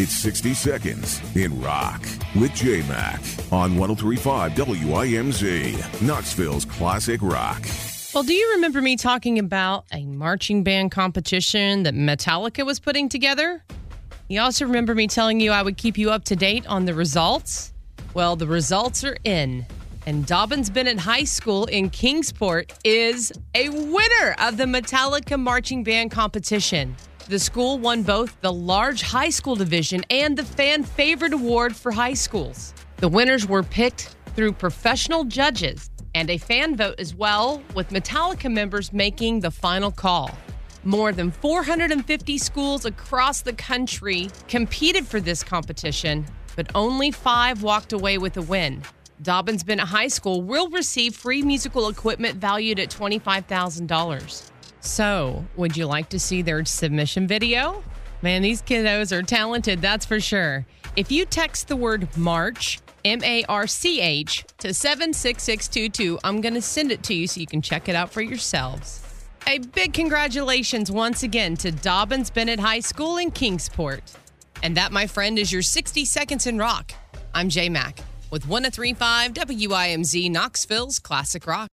It's 60 Seconds in Rock with J Mac on 1035 WIMZ, Knoxville's classic rock. Well, do you remember me talking about a marching band competition that Metallica was putting together? You also remember me telling you I would keep you up to date on the results? Well, the results are in. And Dobyns-Bennett High School in Kingsport is a winner of the Metallica Marching Band competition. The school won both the large high school division and the fan favorite award for high schools. The winners were picked through professional judges and a fan vote as well, with Metallica members making the final call. More than 450 schools across the country competed for this competition, but only five walked away with a win. Dobyns-Bennett High School will receive free musical equipment valued at $25,000. So, would you like to see their submission video? Man, these kiddos are talented, that's for sure. If you text the word March, M A R C H, to 76622, I'm going to send it to you so you can check it out for yourselves. A big congratulations once again to Dobyns-Bennett High School in Kingsport. And that, my friend, is your 60 Seconds in Rock. I'm J Mac with 1035 WIMZ Knoxville's Classic Rock.